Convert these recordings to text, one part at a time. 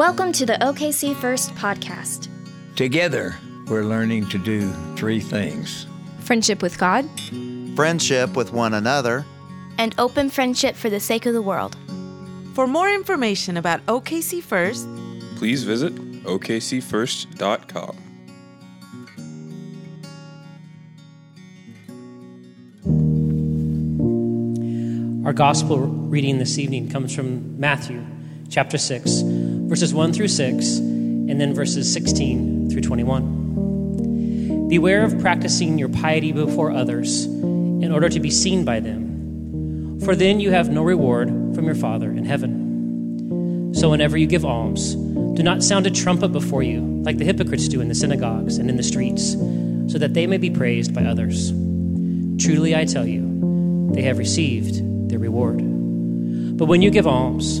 Welcome to the OKC First podcast. Together, we're learning to do three things friendship with God, friendship with one another, and open friendship for the sake of the world. For more information about OKC First, please visit okcfirst.com. Our gospel reading this evening comes from Matthew chapter 6, verses 1 through 6, and then verses 16 through 21. Beware of practicing your piety before others in order to be seen by them, for then you have no reward from your Father in heaven. So whenever you give alms, do not sound a trumpet before you, like the hypocrites do in the synagogues and in the streets, so that they may be praised by others. Truly I tell you, they have received their reward. But when you give alms,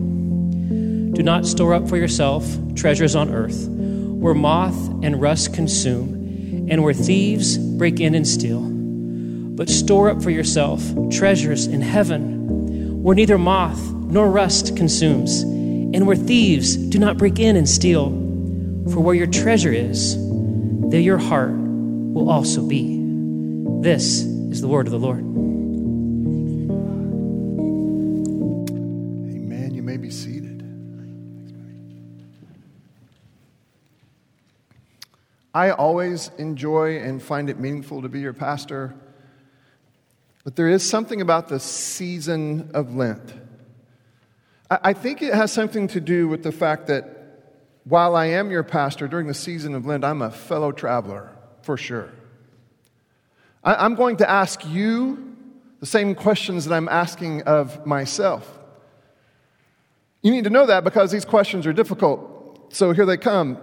Do not store up for yourself treasures on earth, where moth and rust consume, and where thieves break in and steal. But store up for yourself treasures in heaven, where neither moth nor rust consumes, and where thieves do not break in and steal. For where your treasure is, there your heart will also be. This is the word of the Lord. I always enjoy and find it meaningful to be your pastor, but there is something about the season of Lent. I think it has something to do with the fact that while I am your pastor during the season of Lent, I'm a fellow traveler for sure. I'm going to ask you the same questions that I'm asking of myself. You need to know that because these questions are difficult. So here they come.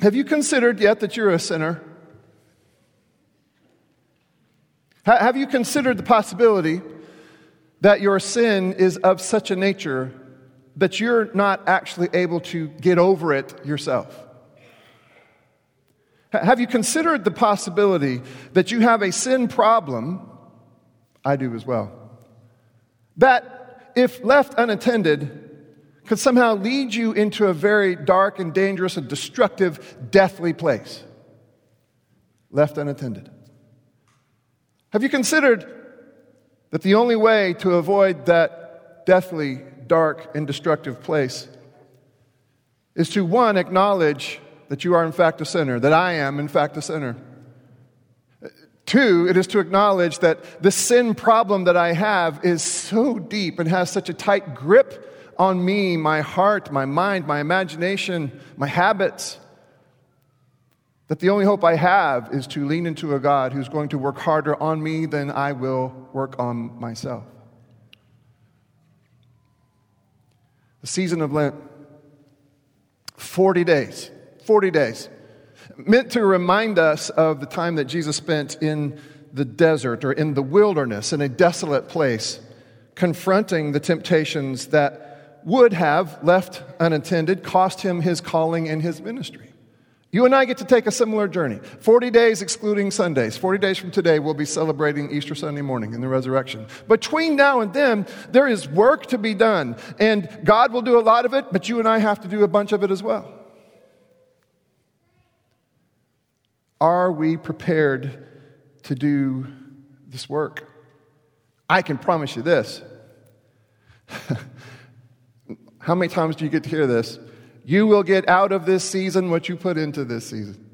Have you considered yet that you're a sinner? Have you considered the possibility that your sin is of such a nature that you're not actually able to get over it yourself? Have you considered the possibility that you have a sin problem? I do as well. That, if left unattended, could somehow lead you into a very dark and dangerous and destructive, deathly place, left unattended. Have you considered that the only way to avoid that deathly, dark, and destructive place is to, one, acknowledge that you are in fact a sinner, that I am in fact a sinner. Two, it is to acknowledge that the sin problem that I have is so deep and has such a tight grip on me, my heart, my mind, my imagination, my habits. That the only hope I have is to lean into a God who's going to work harder on me than I will work on myself. The season of Lent, 40 days, 40 days, meant to remind us of the time that Jesus spent in the desert or in the wilderness, in a desolate place, confronting the temptations that would have, left unattended, cost him his calling and his ministry. You and I get to take a similar journey. 40 days excluding Sundays. 40 days from today, we'll be celebrating Easter Sunday morning in the resurrection. Between now and then, there is work to be done. And God will do a lot of it, but you and I have to do a bunch of it as well. Are we prepared to do this work? I can promise you this How many times do you get to hear this? You will get out of this season what you put into this season.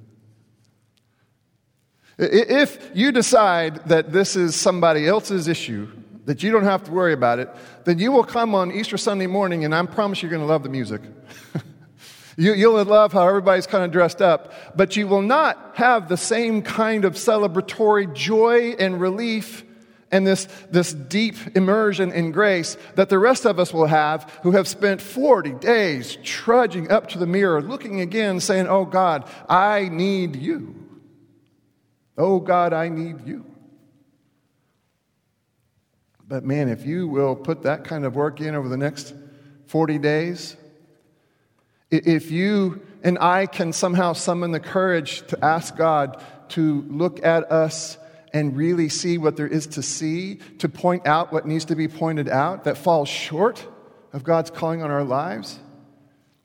If you decide that this is somebody else's issue, that you don't have to worry about it, then you will come on Easter Sunday morning, and I promise you're going to love the music. you, will love how everybody's kind of dressed up, but you will not have the same kind of celebratory joy and relief and this, this deep immersion in grace that the rest of us will have who have spent 40 days trudging up to the mirror, looking again, saying, Oh God, I need you. Oh God, I need you. But man, if you will put that kind of work in over the next 40 days, if you and I can somehow summon the courage to ask God to look at us and really see what there is to see, to point out what needs to be pointed out that falls short of God's calling on our lives.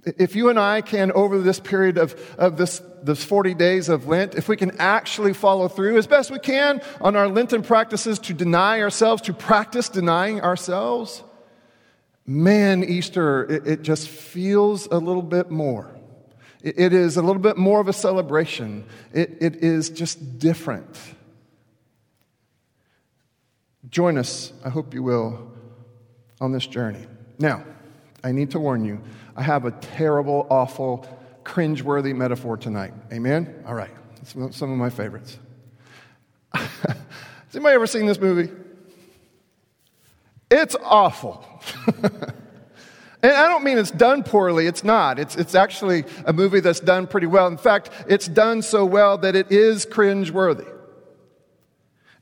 If you and I can, over this period of, of this, this 40 days of Lent, if we can actually follow through as best we can on our Lenten practices to deny ourselves, to practice denying ourselves, man, Easter, it, it just feels a little bit more. It, it is a little bit more of a celebration. It, it is just different. Join us, I hope you will, on this journey. Now, I need to warn you, I have a terrible, awful, cringeworthy metaphor tonight. Amen? All right, some of my favorites. Has anybody ever seen this movie? It's awful. And I don't mean it's done poorly, it's not. It's, it's actually a movie that's done pretty well. In fact, it's done so well that it is cringeworthy.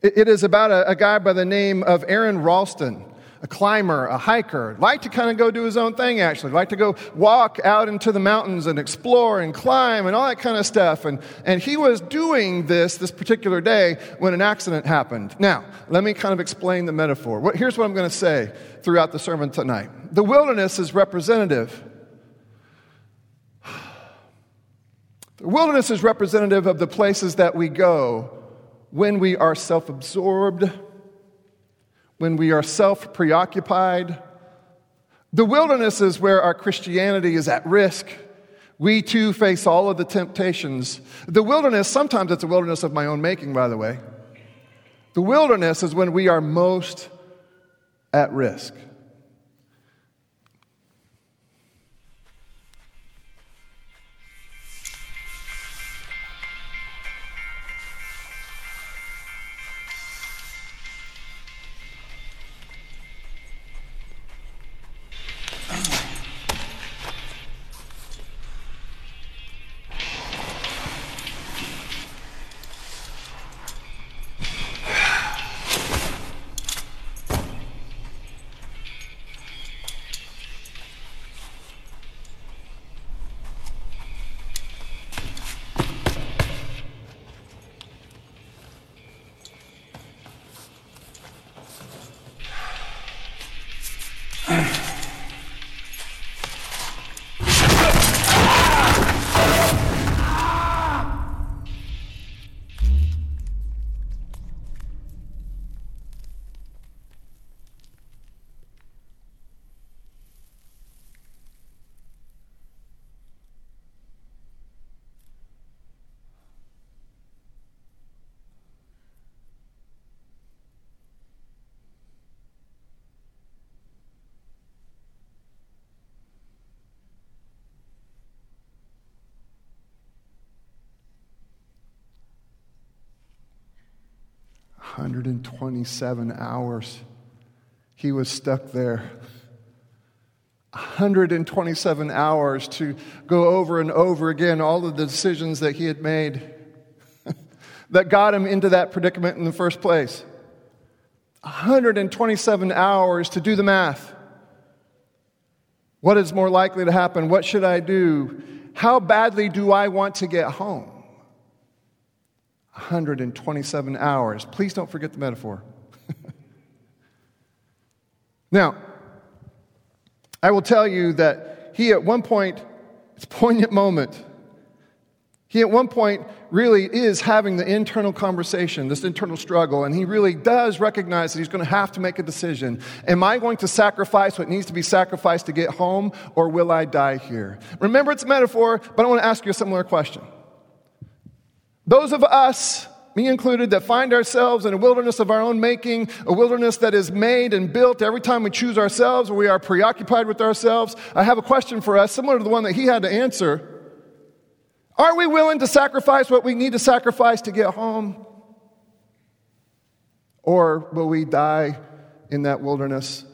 It is about a, guy by the name of Aron Ralston, a climber, a hiker, like to kind of go do his own thing actually, like to go walk out into the mountains and explore and climb and all that kind of stuff. And, and he was doing this this particular day when an accident happened. Now, let me kind of explain the metaphor. Here's what I'm going to say throughout the sermon tonight. The wilderness is representative. The wilderness is representative of the places that we go when we are self absorbed, when we are self preoccupied. The wilderness is where our Christianity is at risk. We too face all of the temptations. The wilderness, sometimes it's a wilderness of my own making, by the way. The wilderness is when we are most at risk. 127 hours. He was stuck there. 127 hours to go over and over again all of the decisions that he had made that got him into that predicament in the first place. 127 hours to do the math. What is more likely to happen? What should I do? How badly do I want to get home? 127 hours. Please don't forget the metaphor. now, I will tell you that he, at one point, it's a poignant moment, He at one point really is having the internal conversation, this internal struggle, and he really does recognize that he's going to have to make a decision. Am I going to sacrifice what needs to be sacrificed to get home, or will I die here? Remember, it's a metaphor, but I want to ask you a similar question. Those of us, me included, that find ourselves in a wilderness of our own making, a wilderness that is made and built every time we choose ourselves or we are preoccupied with ourselves, I have a question for us, similar to the one that he had to answer. Are we willing to sacrifice what we need to sacrifice to get home? Or will we die in that wilderness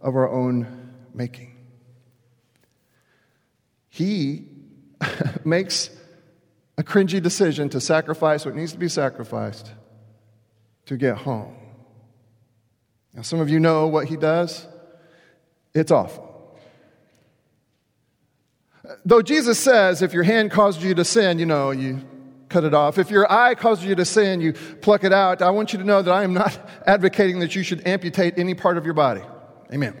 of our own making? He makes a cringy decision to sacrifice what needs to be sacrificed to get home. Now, some of you know what he does. It's awful. Though Jesus says, if your hand causes you to sin, you know, you cut it off. If your eye causes you to sin, you pluck it out. I want you to know that I am not advocating that you should amputate any part of your body. Amen.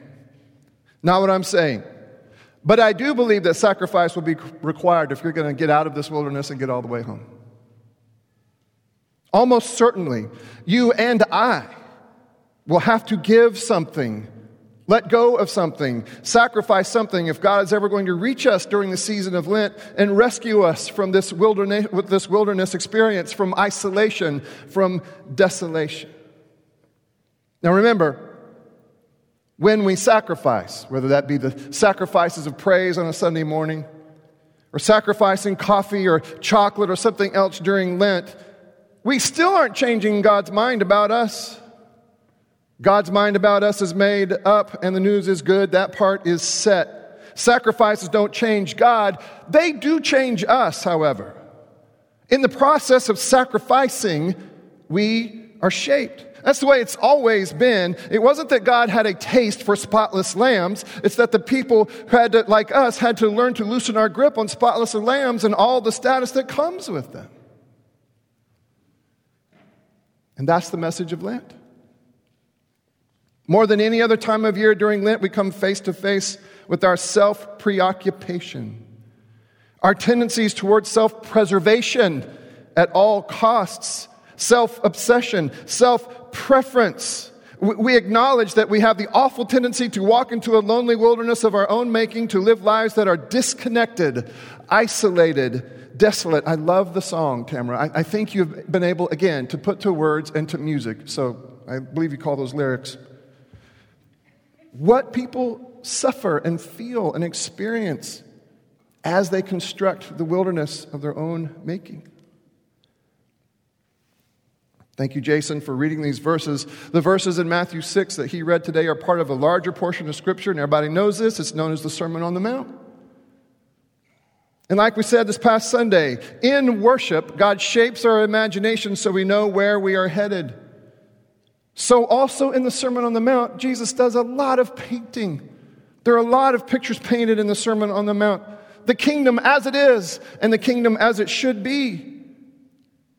Not what I'm saying. But I do believe that sacrifice will be required if you're going to get out of this wilderness and get all the way home. Almost certainly, you and I will have to give something let go of something, sacrifice something if God is ever going to reach us during the season of Lent and rescue us from this wilderness, this wilderness experience, from isolation, from desolation. Now remember, when we sacrifice, whether that be the sacrifices of praise on a Sunday morning, or sacrificing coffee or chocolate or something else during Lent, we still aren't changing God's mind about us. God's mind about us is made up and the news is good. That part is set. Sacrifices don't change God. They do change us, however. In the process of sacrificing, we are shaped. That's the way it's always been. It wasn't that God had a taste for spotless lambs. It's that the people who had to, like us, had to learn to loosen our grip on spotless lambs and all the status that comes with them. And that's the message of Lent. More than any other time of year during Lent, we come face to face with our self preoccupation, our tendencies towards self preservation at all costs, self obsession, self preference. We acknowledge that we have the awful tendency to walk into a lonely wilderness of our own making, to live lives that are disconnected, isolated, desolate. I love the song, Tamara. I, I think you've been able, again, to put to words and to music. So I believe you call those lyrics what people suffer and feel and experience as they construct the wilderness of their own making. Thank you, Jason, for reading these verses. The verses in Matthew 6 that he read today are part of a larger portion of Scripture, and everybody knows this. It's known as the Sermon on the Mount. And like we said this past Sunday, in worship, God shapes our imagination so we know where we are headed. So, also in the Sermon on the Mount, Jesus does a lot of painting. There are a lot of pictures painted in the Sermon on the Mount. The kingdom as it is, and the kingdom as it should be.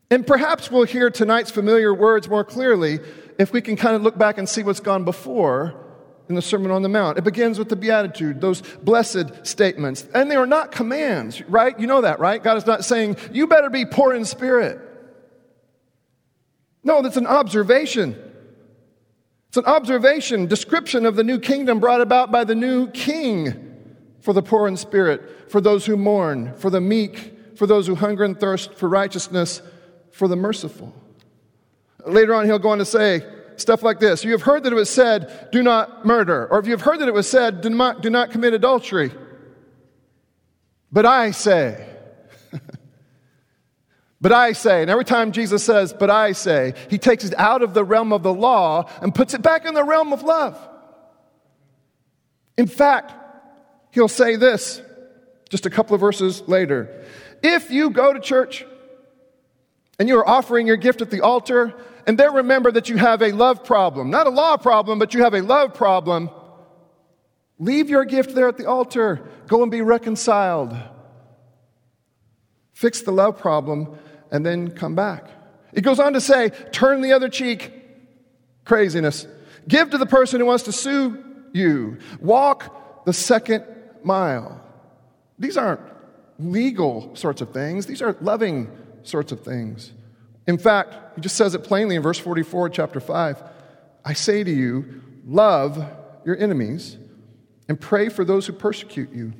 And perhaps we'll hear tonight's familiar words more clearly if we can kind of look back and see what's gone before in the Sermon on the Mount. It begins with the Beatitude, those blessed statements. And they are not commands, right? You know that, right? God is not saying, you better be poor in spirit. No, that's an observation. It's an observation, description of the new kingdom brought about by the new king for the poor in spirit, for those who mourn, for the meek, for those who hunger and thirst for righteousness, for the merciful. Later on, he'll go on to say stuff like this You have heard that it was said, do not murder. Or if you have heard that it was said, do not, do not commit adultery. But I say, but I say, and every time Jesus says, but I say, he takes it out of the realm of the law and puts it back in the realm of love. In fact, he'll say this just a couple of verses later. If you go to church and you are offering your gift at the altar, and there remember that you have a love problem, not a law problem, but you have a love problem, leave your gift there at the altar. Go and be reconciled. Fix the love problem and then come back. It goes on to say, turn the other cheek, craziness. Give to the person who wants to sue you. Walk the second mile. These aren't legal sorts of things, these are loving sorts of things. In fact, he just says it plainly in verse 44, chapter 5. I say to you, love your enemies and pray for those who persecute you,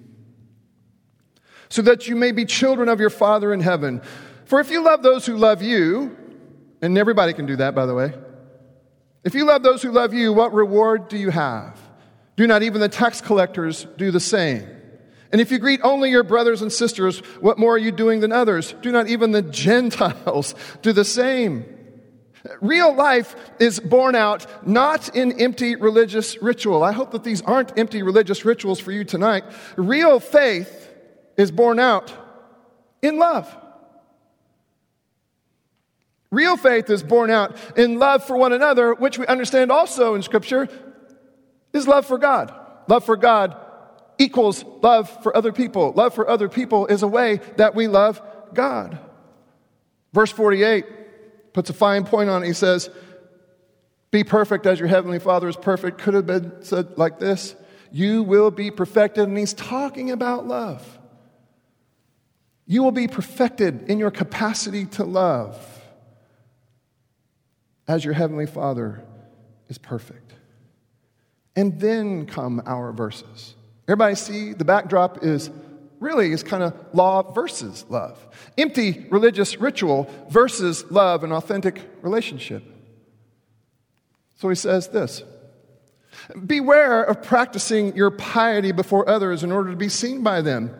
so that you may be children of your Father in heaven. For if you love those who love you, and everybody can do that, by the way, if you love those who love you, what reward do you have? Do not even the tax collectors do the same? And if you greet only your brothers and sisters, what more are you doing than others? Do not even the Gentiles do the same? Real life is born out not in empty religious ritual. I hope that these aren't empty religious rituals for you tonight. Real faith is born out in love. Real faith is born out in love for one another, which we understand also in Scripture is love for God. Love for God equals love for other people. Love for other people is a way that we love God. Verse 48 puts a fine point on it. He says, Be perfect as your heavenly Father is perfect. Could have been said like this You will be perfected. And he's talking about love. You will be perfected in your capacity to love as your heavenly Father is perfect. And then come our verses. Everybody see the backdrop is really is kind of law versus love. Empty religious ritual versus love and authentic relationship. So he says this Beware of practicing your piety before others in order to be seen by them.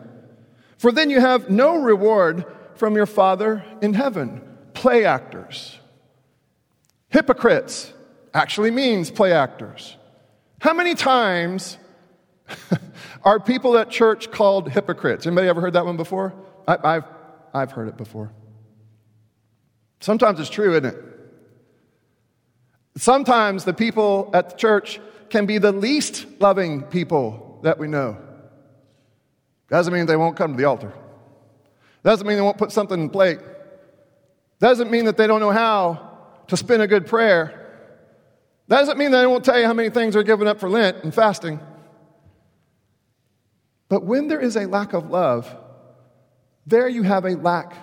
For then you have no reward from your Father in heaven. Play actors. Hypocrites actually means play actors. How many times are people at church called hypocrites? Anybody ever heard that one before? I, have I've heard it before. Sometimes it's true, isn't it? Sometimes the people at the church can be the least loving people that we know. Doesn't mean they won't come to the altar. Doesn't mean they won't put something in plate. Doesn't mean that they don't know how to spin a good prayer. Doesn't mean they won't tell you how many things are given up for Lent and fasting. But when there is a lack of love, there you have a lack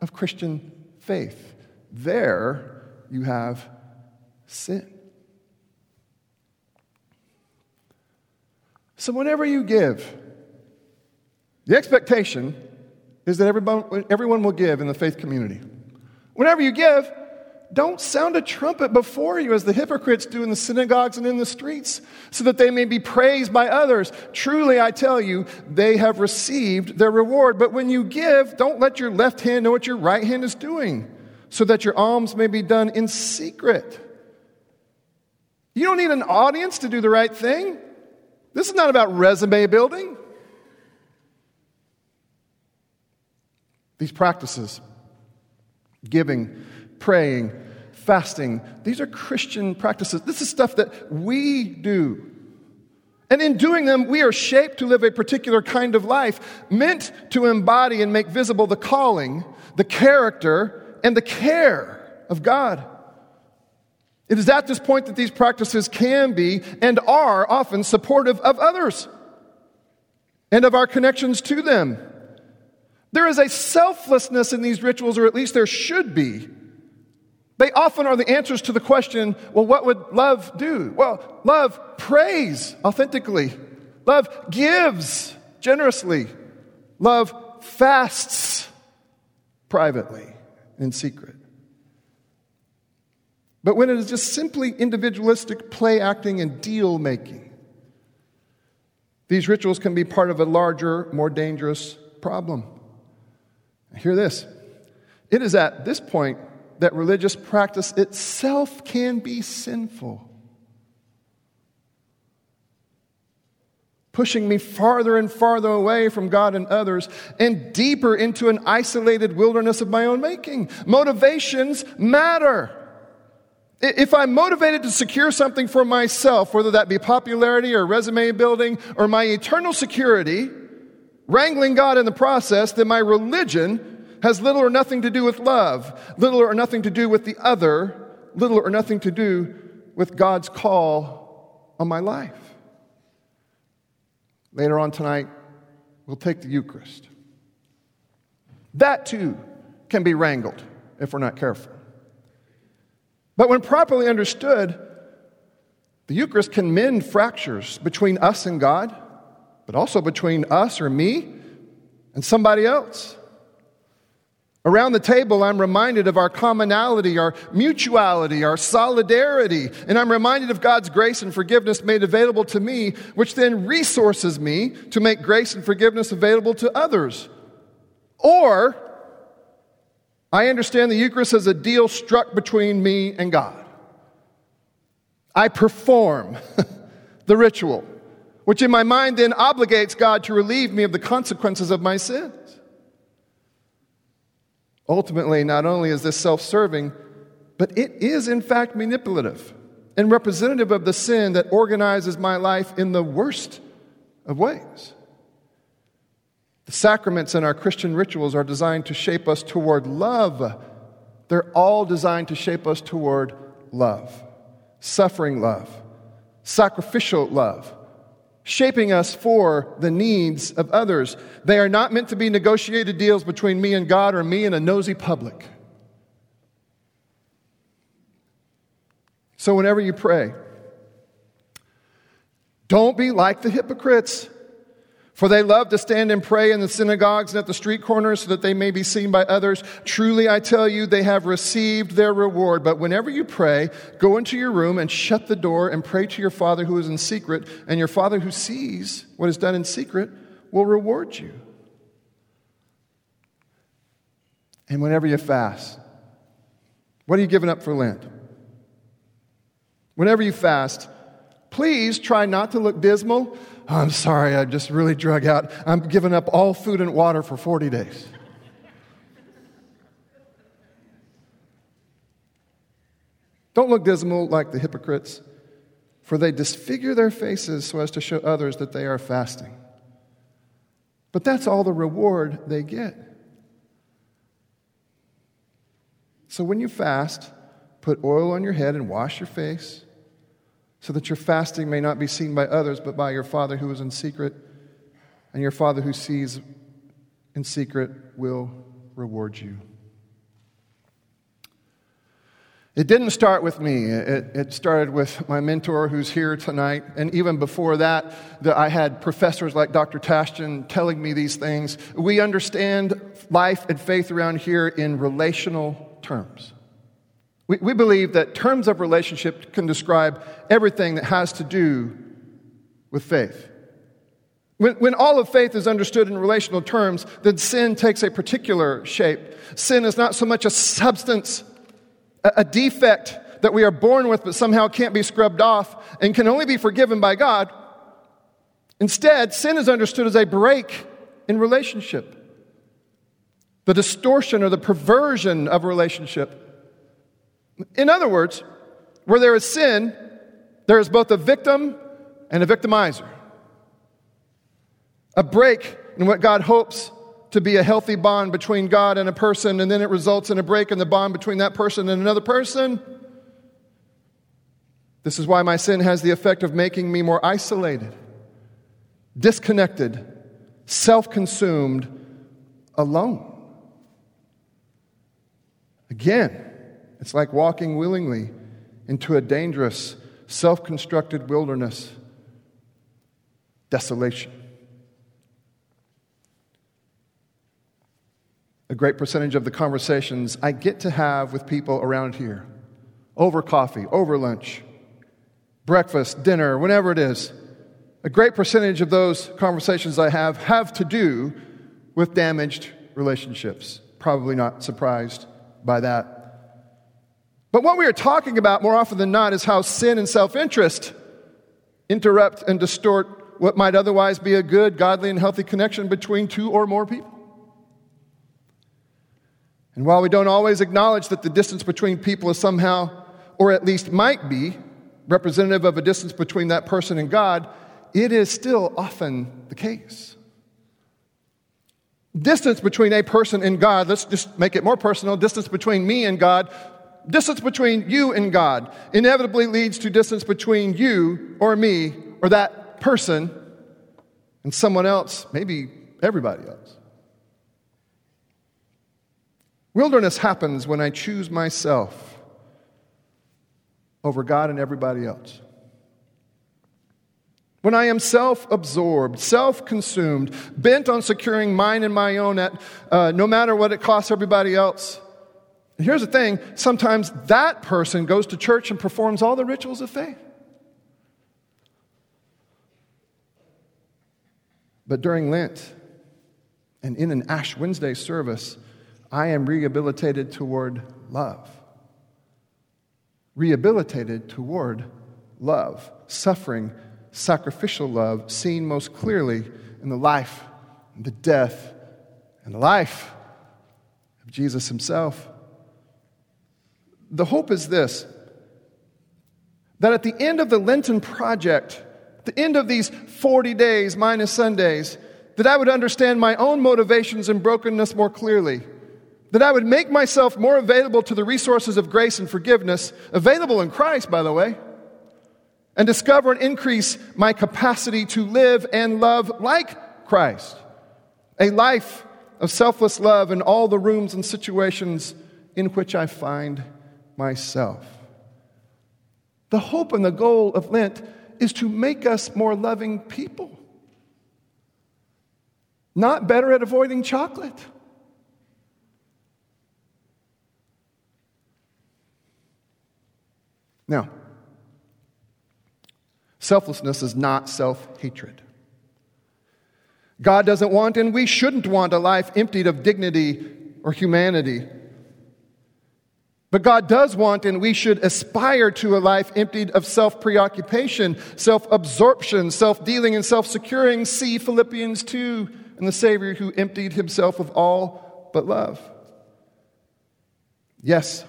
of Christian faith. There you have sin. So, whenever you give, the expectation is that everyone, everyone will give in the faith community. Whenever you give, don't sound a trumpet before you as the hypocrites do in the synagogues and in the streets, so that they may be praised by others. Truly, I tell you, they have received their reward. But when you give, don't let your left hand know what your right hand is doing, so that your alms may be done in secret. You don't need an audience to do the right thing. This is not about resume building. These practices, giving, praying, fasting. These are Christian practices. This is stuff that we do. And in doing them, we are shaped to live a particular kind of life, meant to embody and make visible the calling, the character, and the care of God. It is at this point that these practices can be and are often supportive of others and of our connections to them. There is a selflessness in these rituals, or at least there should be, they often are the answers to the question well, what would love do? Well, love prays authentically, love gives generously, love fasts privately in secret. But when it is just simply individualistic play acting and deal making, these rituals can be part of a larger, more dangerous problem. Hear this. It is at this point that religious practice itself can be sinful. Pushing me farther and farther away from God and others and deeper into an isolated wilderness of my own making. Motivations matter. If I'm motivated to secure something for myself, whether that be popularity or resume building or my eternal security, wrangling God in the process, then my religion has little or nothing to do with love, little or nothing to do with the other, little or nothing to do with God's call on my life. Later on tonight, we'll take the Eucharist. That too can be wrangled if we're not careful. But when properly understood, the Eucharist can mend fractures between us and God, but also between us or me and somebody else. Around the table, I'm reminded of our commonality, our mutuality, our solidarity, and I'm reminded of God's grace and forgiveness made available to me, which then resources me to make grace and forgiveness available to others. Or, I understand the Eucharist as a deal struck between me and God. I perform the ritual, which in my mind then obligates God to relieve me of the consequences of my sins. Ultimately, not only is this self serving, but it is in fact manipulative and representative of the sin that organizes my life in the worst of ways. The sacraments and our Christian rituals are designed to shape us toward love. They're all designed to shape us toward love, suffering love, sacrificial love, shaping us for the needs of others. They are not meant to be negotiated deals between me and God or me and a nosy public. So, whenever you pray, don't be like the hypocrites. For they love to stand and pray in the synagogues and at the street corners so that they may be seen by others. Truly, I tell you, they have received their reward. But whenever you pray, go into your room and shut the door and pray to your Father who is in secret, and your Father who sees what is done in secret will reward you. And whenever you fast, what are you giving up for Lent? Whenever you fast, please try not to look dismal I'm sorry, I just really drug out. I'm giving up all food and water for 40 days. Don't look dismal like the hypocrites, for they disfigure their faces so as to show others that they are fasting. But that's all the reward they get. So when you fast, put oil on your head and wash your face so that your fasting may not be seen by others, but by your Father who is in secret. And your Father who sees in secret will reward you. It didn't start with me. It, it, started with my mentor who's here tonight. And even before that, the, I had professors like Dr. Tashton telling me these things. We understand life and faith around here in relational terms. We, we believe that terms of relationship can describe everything that has to do with faith. When, when all of faith is understood in relational terms, then sin takes a particular shape. Sin is not so much a substance, a, a defect that we are born with but somehow can't be scrubbed off and can only be forgiven by God. Instead, sin is understood as a break in relationship, the distortion or the perversion of relationship. In other words, where there is sin, there is both a victim and a victimizer. A break in what God hopes to be a healthy bond between God and a person, and then it results in a break in the bond between that person and another person. This is why my sin has the effect of making me more isolated, disconnected, self consumed, alone. Again, it's like walking willingly into a dangerous, self constructed wilderness. Desolation. A great percentage of the conversations I get to have with people around here over coffee, over lunch, breakfast, dinner, whenever it is. A great percentage of those conversations I have have to do with damaged relationships. Probably not surprised by that. But what we are talking about more often than not is how sin and self interest interrupt and distort what might otherwise be a good, godly, and healthy connection between two or more people. And while we don't always acknowledge that the distance between people is somehow, or at least might be, representative of a distance between that person and God, it is still often the case. Distance between a person and God, let's just make it more personal, distance between me and God distance between you and God inevitably leads to distance between you or me or that person and someone else, maybe everybody else. Wilderness happens when I choose myself over God and everybody else. When I am self absorbed, self consumed, bent on securing mine and my own at uh, no matter what it costs everybody else. And here's the thing sometimes that person goes to church and performs all the rituals of faith. But during Lent and in an Ash Wednesday service, I am rehabilitated toward love. Rehabilitated toward love, suffering, sacrificial love, seen most clearly in the life, the death, and the life of Jesus himself. The hope is this that at the end of the Lenten project, the end of these 40 days minus Sundays, that I would understand my own motivations and brokenness more clearly. That I would make myself more available to the resources of grace and forgiveness, available in Christ, by the way, and discover and increase my capacity to live and love like Christ. A life of selfless love in all the rooms and situations in which I find myself. The hope and the goal of Lent is to make us more loving people, not better at avoiding chocolate. Now, selflessness is not self hatred. God doesn't want, and we shouldn't want, a life emptied of dignity or humanity. But God does want, and we should aspire to a life emptied of self preoccupation, self absorption, self dealing, and self securing. See Philippians 2 and the Savior who emptied himself of all but love. Yes,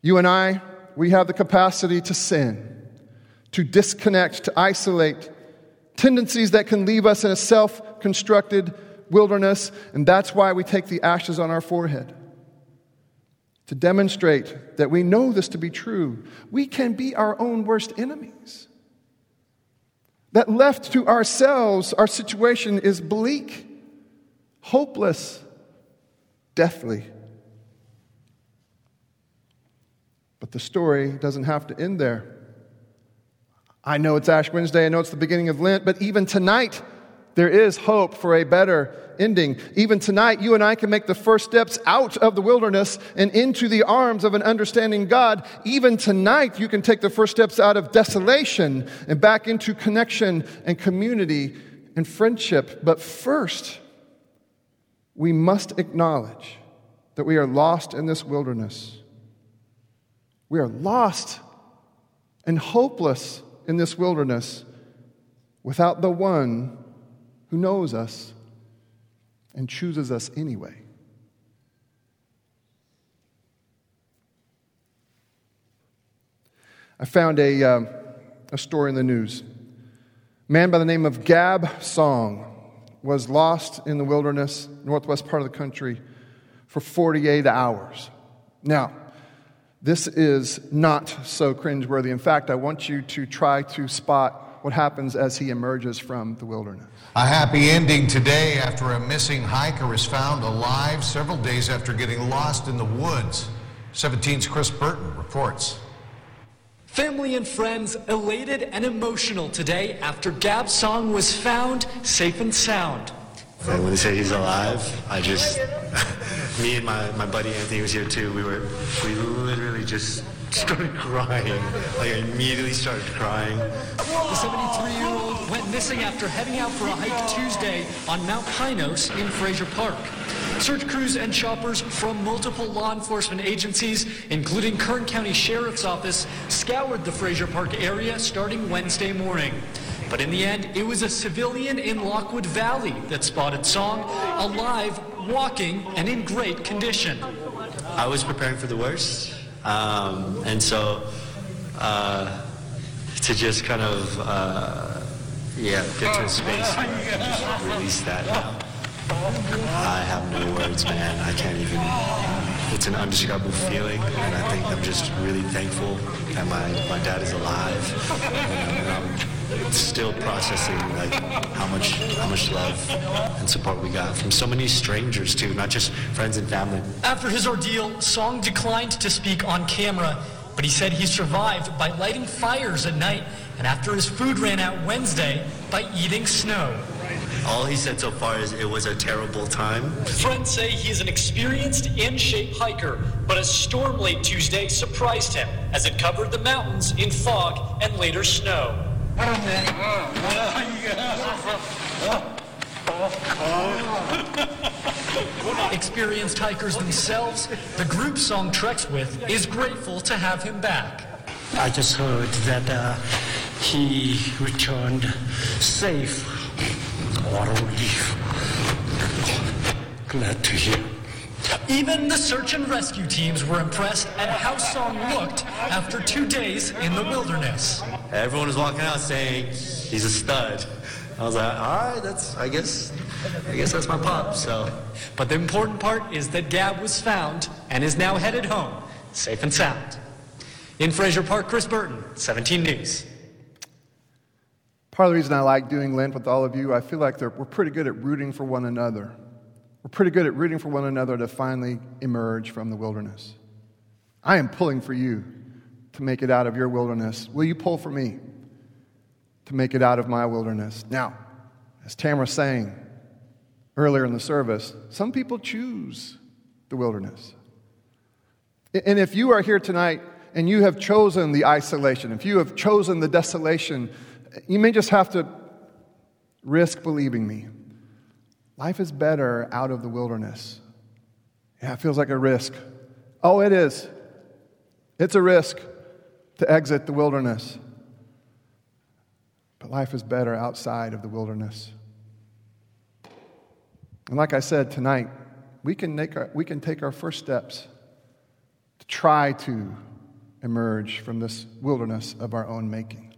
you and I, we have the capacity to sin, to disconnect, to isolate, tendencies that can leave us in a self constructed wilderness, and that's why we take the ashes on our forehead to demonstrate that we know this to be true, we can be our own worst enemies. That left to ourselves, our situation is bleak, hopeless, deathly. But the story doesn't have to end there. I know it's Ash Wednesday, I know it's the beginning of Lent, but even tonight, there is hope for a better ending. Even tonight, you and I can make the first steps out of the wilderness and into the arms of an understanding God. Even tonight, you can take the first steps out of desolation and back into connection and community and friendship. But first, we must acknowledge that we are lost in this wilderness. We are lost and hopeless in this wilderness without the one who knows us and chooses us anyway. I found a, uh, a story in the news. A man by the name of Gab Song was lost in the wilderness, northwest part of the country, for 48 hours. Now, this is not so cringeworthy. In fact, I want you to try to spot what happens as he emerges from the wilderness. A happy ending today after a missing hiker is found alive several days after getting lost in the woods. 17's Chris Burton reports. Family and friends elated and emotional today after Gab Song was found safe and sound. When they say he's alive, I just, me and my, my buddy Anthony was here too. We were, we literally just started crying. Like I immediately started crying. The 73-year-old went missing after heading out for a hike Tuesday on Mount Pinos in Frazier Park. Search crews and shoppers from multiple law enforcement agencies, including Kern County Sheriff's Office, scoured the Frazier Park area starting Wednesday morning. But in the end, it was a civilian in Lockwood Valley that spotted Song alive, walking, and in great condition. I was preparing for the worst. Um, and so uh, to just kind of, uh, yeah, get to a space where can just release that now. I have no words, man. I can't even. It's an undescribable feeling, and I think I'm just really thankful that my, my dad is alive. And, um, still processing like how much how much love and support we got from so many strangers too, not just friends and family. After his ordeal, Song declined to speak on camera, but he said he survived by lighting fires at night and after his food ran out Wednesday by eating snow. All he said so far is it was a terrible time. Friends say he is an experienced in shape hiker, but a storm late Tuesday surprised him as it covered the mountains in fog and later snow. Experienced hikers themselves, the group Song treks with is grateful to have him back. I just heard that uh, he returned safe. What a relief. Glad to hear. Even the search and rescue teams were impressed at how Song looked after two days in the wilderness. Everyone was walking out saying he's a stud. I was like, all right, that's I guess I guess that's my pop. So, but the important part is that Gab was found and is now headed home, safe and sound. In Frazier Park, Chris Burton, 17 News. Part of the reason I like doing Lent with all of you, I feel like we're pretty good at rooting for one another. We're pretty good at rooting for one another to finally emerge from the wilderness. I am pulling for you to make it out of your wilderness. Will you pull for me to make it out of my wilderness? Now, as Tamara sang earlier in the service, some people choose the wilderness. And if you are here tonight and you have chosen the isolation, if you have chosen the desolation, you may just have to risk believing me. Life is better out of the wilderness. Yeah, it feels like a risk. Oh, it is. It's a risk to exit the wilderness. But life is better outside of the wilderness. And like I said tonight, we can, make our, we can take our first steps to try to emerge from this wilderness of our own making.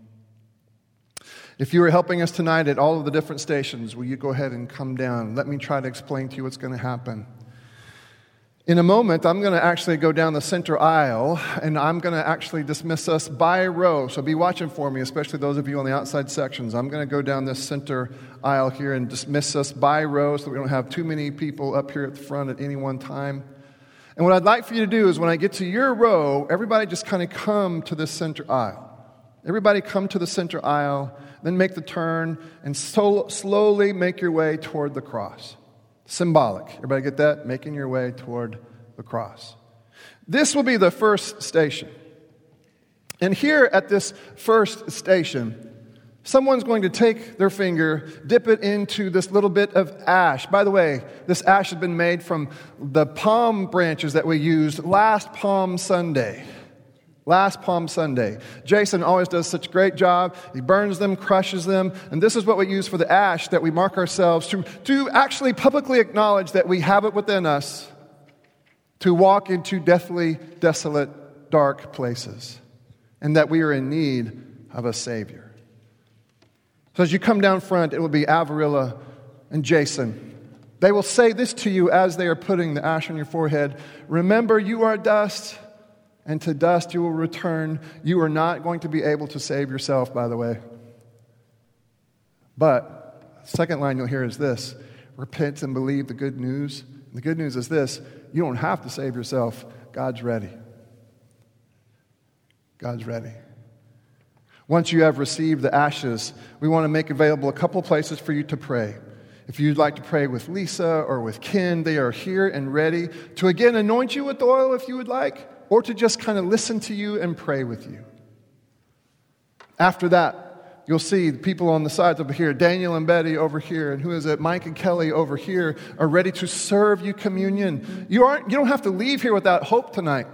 If you are helping us tonight at all of the different stations, will you go ahead and come down? Let me try to explain to you what's going to happen. In a moment, I'm going to actually go down the center aisle and I'm going to actually dismiss us by row. So be watching for me, especially those of you on the outside sections. I'm going to go down this center aisle here and dismiss us by row so we don't have too many people up here at the front at any one time. And what I'd like for you to do is when I get to your row, everybody just kind of come to this center aisle. Everybody come to the center aisle, then make the turn and so, slowly make your way toward the cross. Symbolic. Everybody get that? Making your way toward the cross. This will be the first station. And here at this first station, someone's going to take their finger, dip it into this little bit of ash. By the way, this ash has been made from the palm branches that we used last Palm Sunday. Last Palm Sunday. Jason always does such a great job. He burns them, crushes them, and this is what we use for the ash that we mark ourselves to, to actually publicly acknowledge that we have it within us to walk into deathly, desolate, dark places, and that we are in need of a Savior. So as you come down front, it will be Avarilla and Jason. They will say this to you as they are putting the ash on your forehead Remember, you are dust and to dust you will return. You are not going to be able to save yourself, by the way. But, second line you'll hear is this repent and believe the good news. And the good news is this you don't have to save yourself, God's ready. God's ready. Once you have received the ashes, we want to make available a couple places for you to pray. If you'd like to pray with Lisa or with Ken, they are here and ready to again anoint you with oil if you would like or to just kind of listen to you and pray with you. After that, you'll see the people on the sides over here, Daniel and Betty over here, and who is it? Mike and Kelly over here are ready to serve you communion. You, aren't, you don't have to leave here without hope tonight.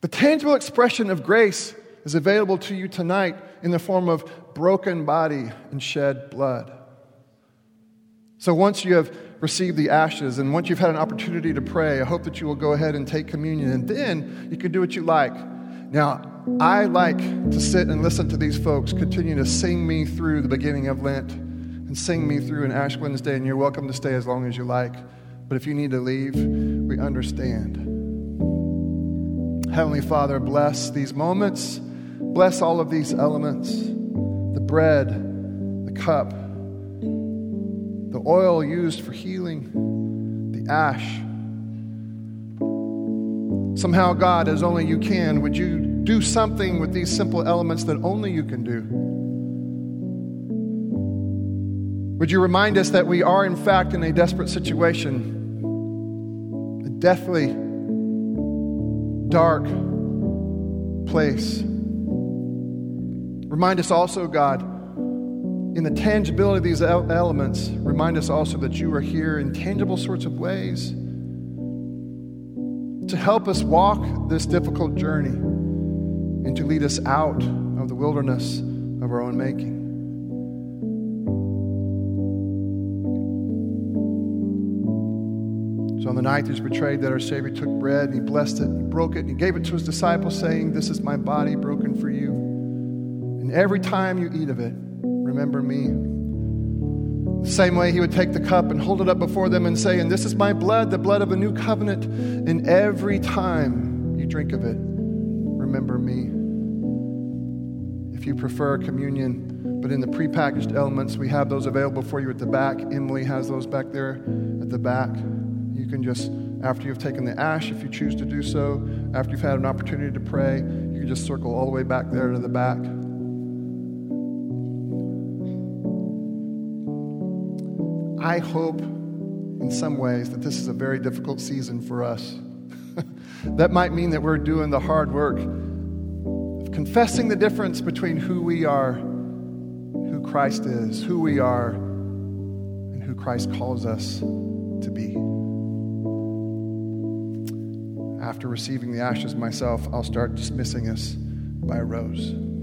The tangible expression of grace is available to you tonight in the form of broken body and shed blood. So once you have receive the ashes. And once you've had an opportunity to pray, I hope that you will go ahead and take communion. And then you can do what you like. Now, I like to sit and listen to these folks continue to sing me through the beginning of Lent and sing me through an Ash Wednesday, and you're welcome to stay as long as you like. But if you need to leave, we understand. Heavenly Father, bless these moments, bless all of these elements. the bread, the cup, the oil used for healing, the ash. Somehow, God, as only you can, would you do something with these simple elements that only you can do? Would you remind us that we are, in fact, in a desperate situation, a deathly, dark place? Remind us also, God, in the tangibility of these elements, remind us also that you are here in tangible sorts of ways to help us walk this difficult journey and to lead us out of the wilderness of our own making. So on the night he was betrayed, that our Savior took bread and he blessed it, and he broke it, and he gave it to his disciples, saying, This is my body broken for you. And every time you eat of it, remember me. Same way he would take the cup and hold it up before them and say, And this is my blood, the blood of a new covenant. And every time you drink of it, remember me. If you prefer communion, but in the prepackaged elements, we have those available for you at the back. Emily has those back there at the back. You can just, after you've taken the ash, if you choose to do so, after you've had an opportunity to pray, you can just circle all the way back there to the back. I hope in some ways that this is a very difficult season for us. that might mean that we're doing the hard work of confessing the difference between who we are, who Christ is, who we are, and who Christ calls us to be. After receiving the ashes myself, I'll start dismissing us by rows.